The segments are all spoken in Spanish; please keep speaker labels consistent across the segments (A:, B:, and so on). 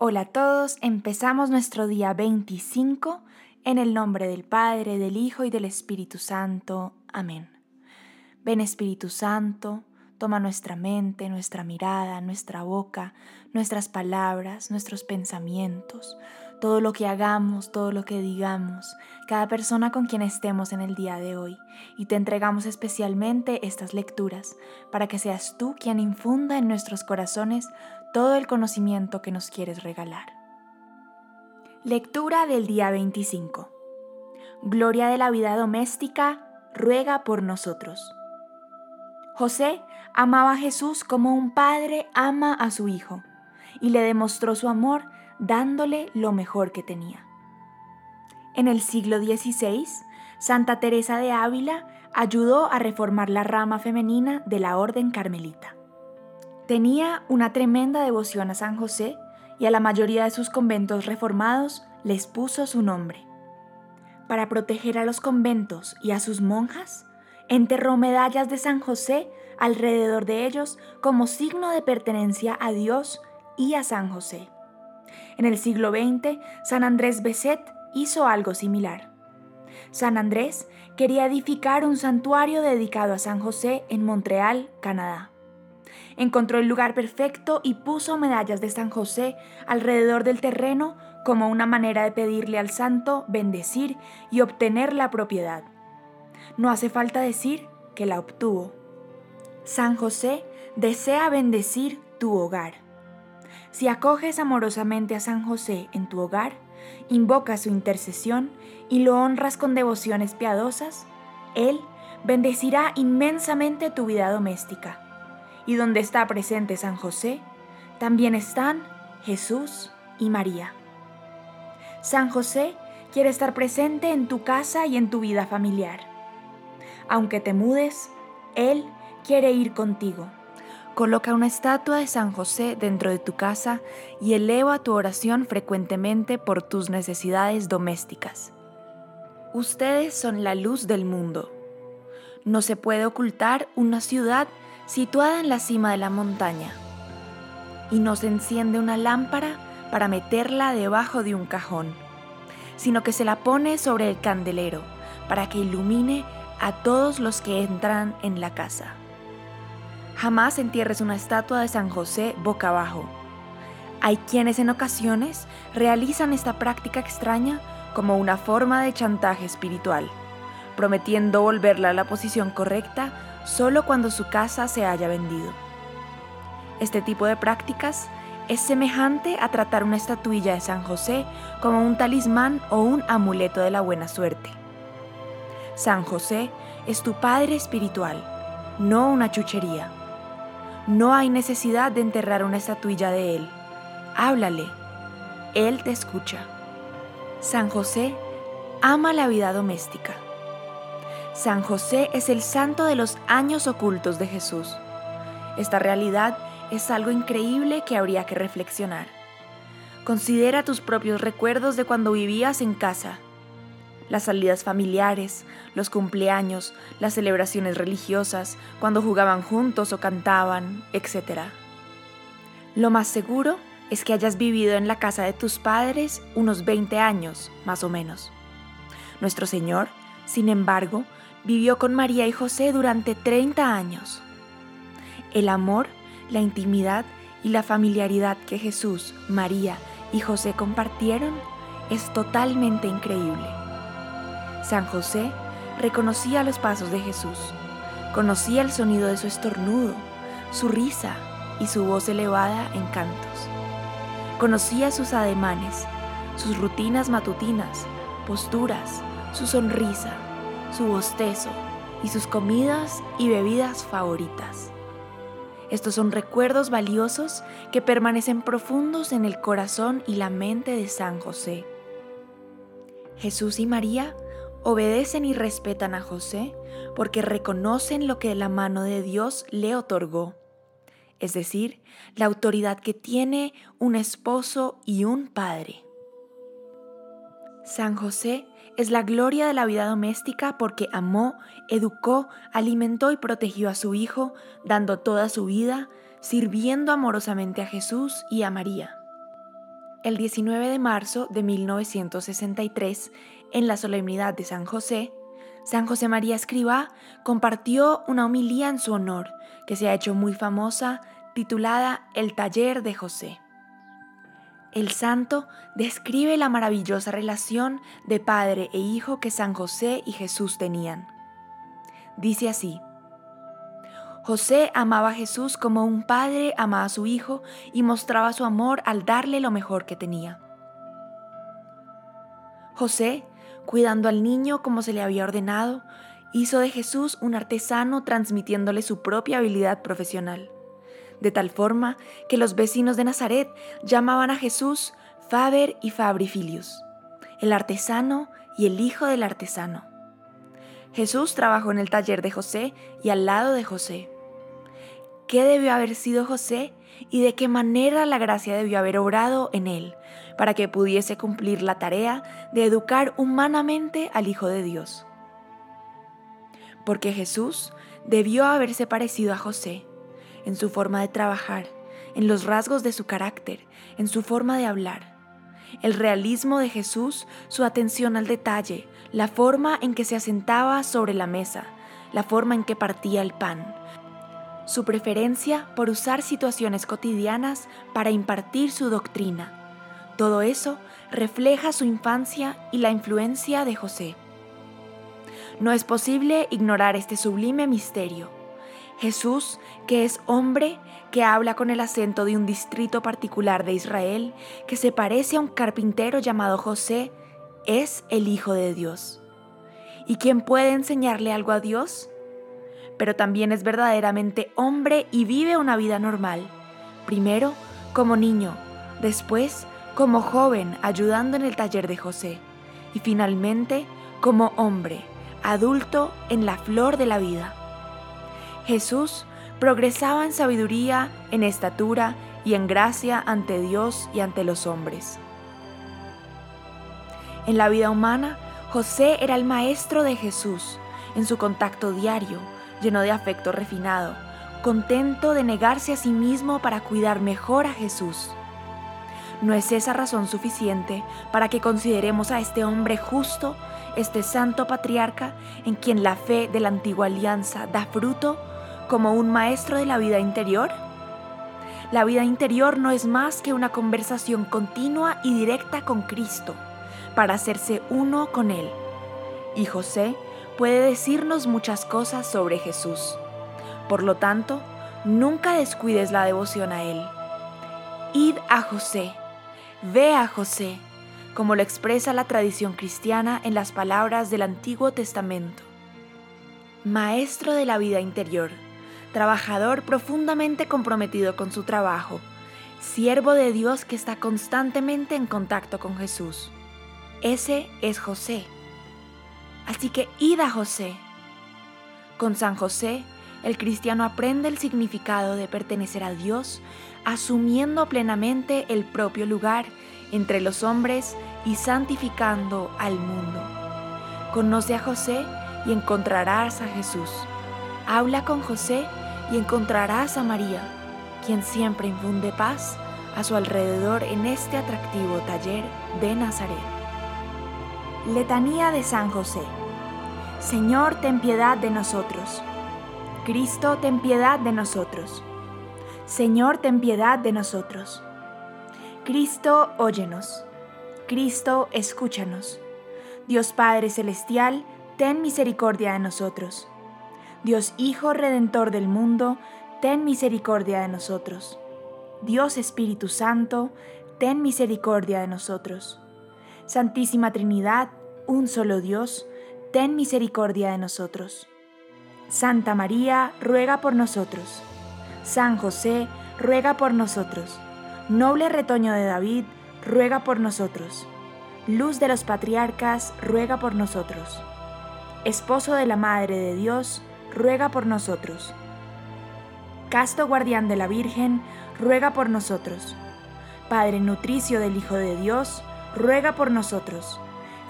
A: Hola a todos, empezamos nuestro día 25 en el nombre del Padre, del Hijo y del Espíritu Santo. Amén. Ven Espíritu Santo, toma nuestra mente, nuestra mirada, nuestra boca, nuestras palabras, nuestros pensamientos, todo lo que hagamos, todo lo que digamos, cada persona con quien estemos en el día de hoy. Y te entregamos especialmente estas lecturas para que seas tú quien infunda en nuestros corazones todo el conocimiento que nos quieres regalar. Lectura del día 25. Gloria de la vida doméstica, ruega por nosotros. José amaba a Jesús como un padre ama a su hijo y le demostró su amor dándole lo mejor que tenía. En el siglo XVI, Santa Teresa de Ávila ayudó a reformar la rama femenina de la Orden Carmelita. Tenía una tremenda devoción a San José y a la mayoría de sus conventos reformados les puso su nombre. Para proteger a los conventos y a sus monjas, enterró medallas de San José alrededor de ellos como signo de pertenencia a Dios y a San José. En el siglo XX, San Andrés Beset hizo algo similar. San Andrés quería edificar un santuario dedicado a San José en Montreal, Canadá. Encontró el lugar perfecto y puso medallas de San José alrededor del terreno como una manera de pedirle al santo bendecir y obtener la propiedad. No hace falta decir que la obtuvo. San José desea bendecir tu hogar. Si acoges amorosamente a San José en tu hogar, invocas su intercesión y lo honras con devociones piadosas, Él bendecirá inmensamente tu vida doméstica y donde está presente San José, también están Jesús y María. San José quiere estar presente en tu casa y en tu vida familiar. Aunque te mudes, Él quiere ir contigo. Coloca una estatua de San José dentro de tu casa y eleva tu oración frecuentemente por tus necesidades domésticas. Ustedes son la luz del mundo. No se puede ocultar una ciudad situada en la cima de la montaña, y no se enciende una lámpara para meterla debajo de un cajón, sino que se la pone sobre el candelero para que ilumine a todos los que entran en la casa. Jamás entierres una estatua de San José boca abajo. Hay quienes en ocasiones realizan esta práctica extraña como una forma de chantaje espiritual, prometiendo volverla a la posición correcta solo cuando su casa se haya vendido. Este tipo de prácticas es semejante a tratar una estatuilla de San José como un talismán o un amuleto de la buena suerte. San José es tu Padre espiritual, no una chuchería. No hay necesidad de enterrar una estatuilla de Él. Háblale, Él te escucha. San José ama la vida doméstica. San José es el santo de los años ocultos de Jesús. Esta realidad es algo increíble que habría que reflexionar. Considera tus propios recuerdos de cuando vivías en casa, las salidas familiares, los cumpleaños, las celebraciones religiosas, cuando jugaban juntos o cantaban, etc. Lo más seguro es que hayas vivido en la casa de tus padres unos 20 años, más o menos. Nuestro Señor, sin embargo, vivió con María y José durante 30 años. El amor, la intimidad y la familiaridad que Jesús, María y José compartieron es totalmente increíble. San José reconocía los pasos de Jesús, conocía el sonido de su estornudo, su risa y su voz elevada en cantos. Conocía sus ademanes, sus rutinas matutinas, posturas, su sonrisa, su bostezo y sus comidas y bebidas favoritas. Estos son recuerdos valiosos que permanecen profundos en el corazón y la mente de San José. Jesús y María obedecen y respetan a José porque reconocen lo que la mano de Dios le otorgó, es decir, la autoridad que tiene un esposo y un padre. San José es la gloria de la vida doméstica porque amó, educó, alimentó y protegió a su hijo, dando toda su vida, sirviendo amorosamente a Jesús y a María. El 19 de marzo de 1963, en la solemnidad de San José, San José María Escribá compartió una homilía en su honor que se ha hecho muy famosa, titulada El taller de José. El santo describe la maravillosa relación de padre e hijo que San José y Jesús tenían. Dice así, José amaba a Jesús como un padre ama a su hijo y mostraba su amor al darle lo mejor que tenía. José, cuidando al niño como se le había ordenado, hizo de Jesús un artesano transmitiéndole su propia habilidad profesional, de tal forma que los vecinos de Nazaret llamaban a Jesús Faber y Fabrifilius, el artesano y el hijo del artesano. Jesús trabajó en el taller de José y al lado de José qué debió haber sido José y de qué manera la gracia debió haber obrado en él para que pudiese cumplir la tarea de educar humanamente al Hijo de Dios. Porque Jesús debió haberse parecido a José en su forma de trabajar, en los rasgos de su carácter, en su forma de hablar. El realismo de Jesús, su atención al detalle, la forma en que se asentaba sobre la mesa, la forma en que partía el pan, su preferencia por usar situaciones cotidianas para impartir su doctrina. Todo eso refleja su infancia y la influencia de José. No es posible ignorar este sublime misterio. Jesús, que es hombre, que habla con el acento de un distrito particular de Israel, que se parece a un carpintero llamado José, es el Hijo de Dios. ¿Y quién puede enseñarle algo a Dios? Pero también es verdaderamente hombre y vive una vida normal. Primero como niño, después como joven ayudando en el taller de José y finalmente como hombre, adulto en la flor de la vida. Jesús progresaba en sabiduría, en estatura y en gracia ante Dios y ante los hombres. En la vida humana, José era el maestro de Jesús en su contacto diario, lleno de afecto refinado, contento de negarse a sí mismo para cuidar mejor a Jesús. ¿No es esa razón suficiente para que consideremos a este hombre justo, este santo patriarca, en quien la fe de la antigua alianza da fruto como un maestro de la vida interior? La vida interior no es más que una conversación continua y directa con Cristo, para hacerse uno con Él. Y José puede decirnos muchas cosas sobre Jesús. Por lo tanto, nunca descuides la devoción a Él. Id a José, ve a José, como lo expresa la tradición cristiana en las palabras del Antiguo Testamento. Maestro de la vida interior, trabajador profundamente comprometido con su trabajo, siervo de Dios que está constantemente en contacto con Jesús. Ese es José Así que id a José. Con San José, el cristiano aprende el significado de pertenecer a Dios, asumiendo plenamente el propio lugar entre los hombres y santificando al mundo. Conoce a José y encontrarás a Jesús. Habla con José y encontrarás a María, quien siempre infunde paz a su alrededor en este atractivo taller de Nazaret. Letanía de San José. Señor, ten piedad de nosotros. Cristo, ten piedad de nosotros. Señor, ten piedad de nosotros. Cristo, óyenos. Cristo, escúchanos. Dios Padre Celestial, ten misericordia de nosotros. Dios Hijo Redentor del mundo, ten misericordia de nosotros. Dios Espíritu Santo, ten misericordia de nosotros. Santísima Trinidad, un solo Dios, ten misericordia de nosotros. Santa María, ruega por nosotros. San José, ruega por nosotros. Noble retoño de David, ruega por nosotros. Luz de los patriarcas, ruega por nosotros. Esposo de la Madre de Dios, ruega por nosotros. Casto guardián de la Virgen, ruega por nosotros. Padre nutricio del Hijo de Dios, ruega por nosotros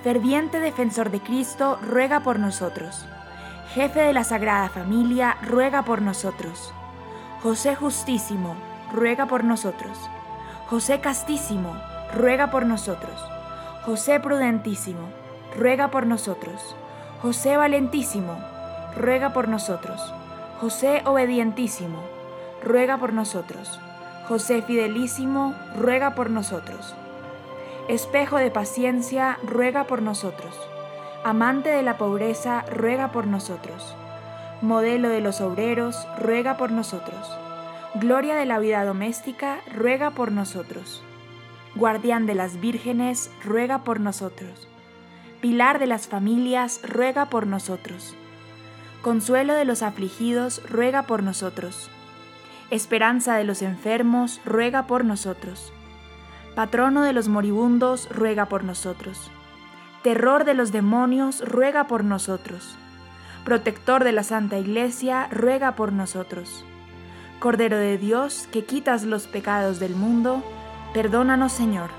A: ferviente defensor de Cristo, ruega por nosotros. Jefe de la Sagrada Familia, ruega por nosotros. José Justísimo, ruega por nosotros. José Castísimo, ruega por nosotros. José prudentísimo, ruega por nosotros. José valentísimo, ruega por nosotros. José obedientísimo, ruega por nosotros. José fidelísimo, ruega por nosotros. Espejo de paciencia, ruega por nosotros. Amante de la pobreza, ruega por nosotros. Modelo de los obreros, ruega por nosotros. Gloria de la vida doméstica, ruega por nosotros. Guardián de las vírgenes, ruega por nosotros. Pilar de las familias, ruega por nosotros. Consuelo de los afligidos, ruega por nosotros. Esperanza de los enfermos, ruega por nosotros. Patrono de los moribundos, ruega por nosotros. Terror de los demonios, ruega por nosotros. Protector de la Santa Iglesia, ruega por nosotros. Cordero de Dios, que quitas los pecados del mundo, perdónanos Señor.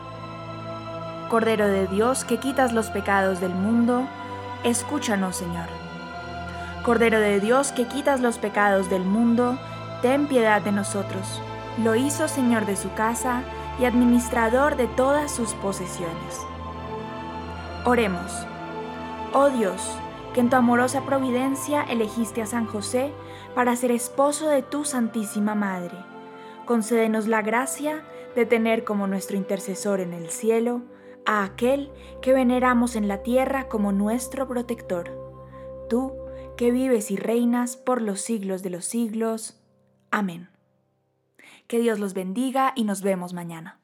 A: Cordero de Dios, que quitas los pecados del mundo, escúchanos Señor. Cordero de Dios, que quitas los pecados del mundo, ten piedad de nosotros. Lo hizo Señor de su casa, y administrador de todas sus posesiones. Oremos. Oh Dios, que en tu amorosa providencia elegiste a San José para ser esposo de tu Santísima Madre, concédenos la gracia de tener como nuestro intercesor en el cielo a aquel que veneramos en la tierra como nuestro protector. Tú, que vives y reinas por los siglos de los siglos. Amén. Que Dios los bendiga y nos vemos mañana.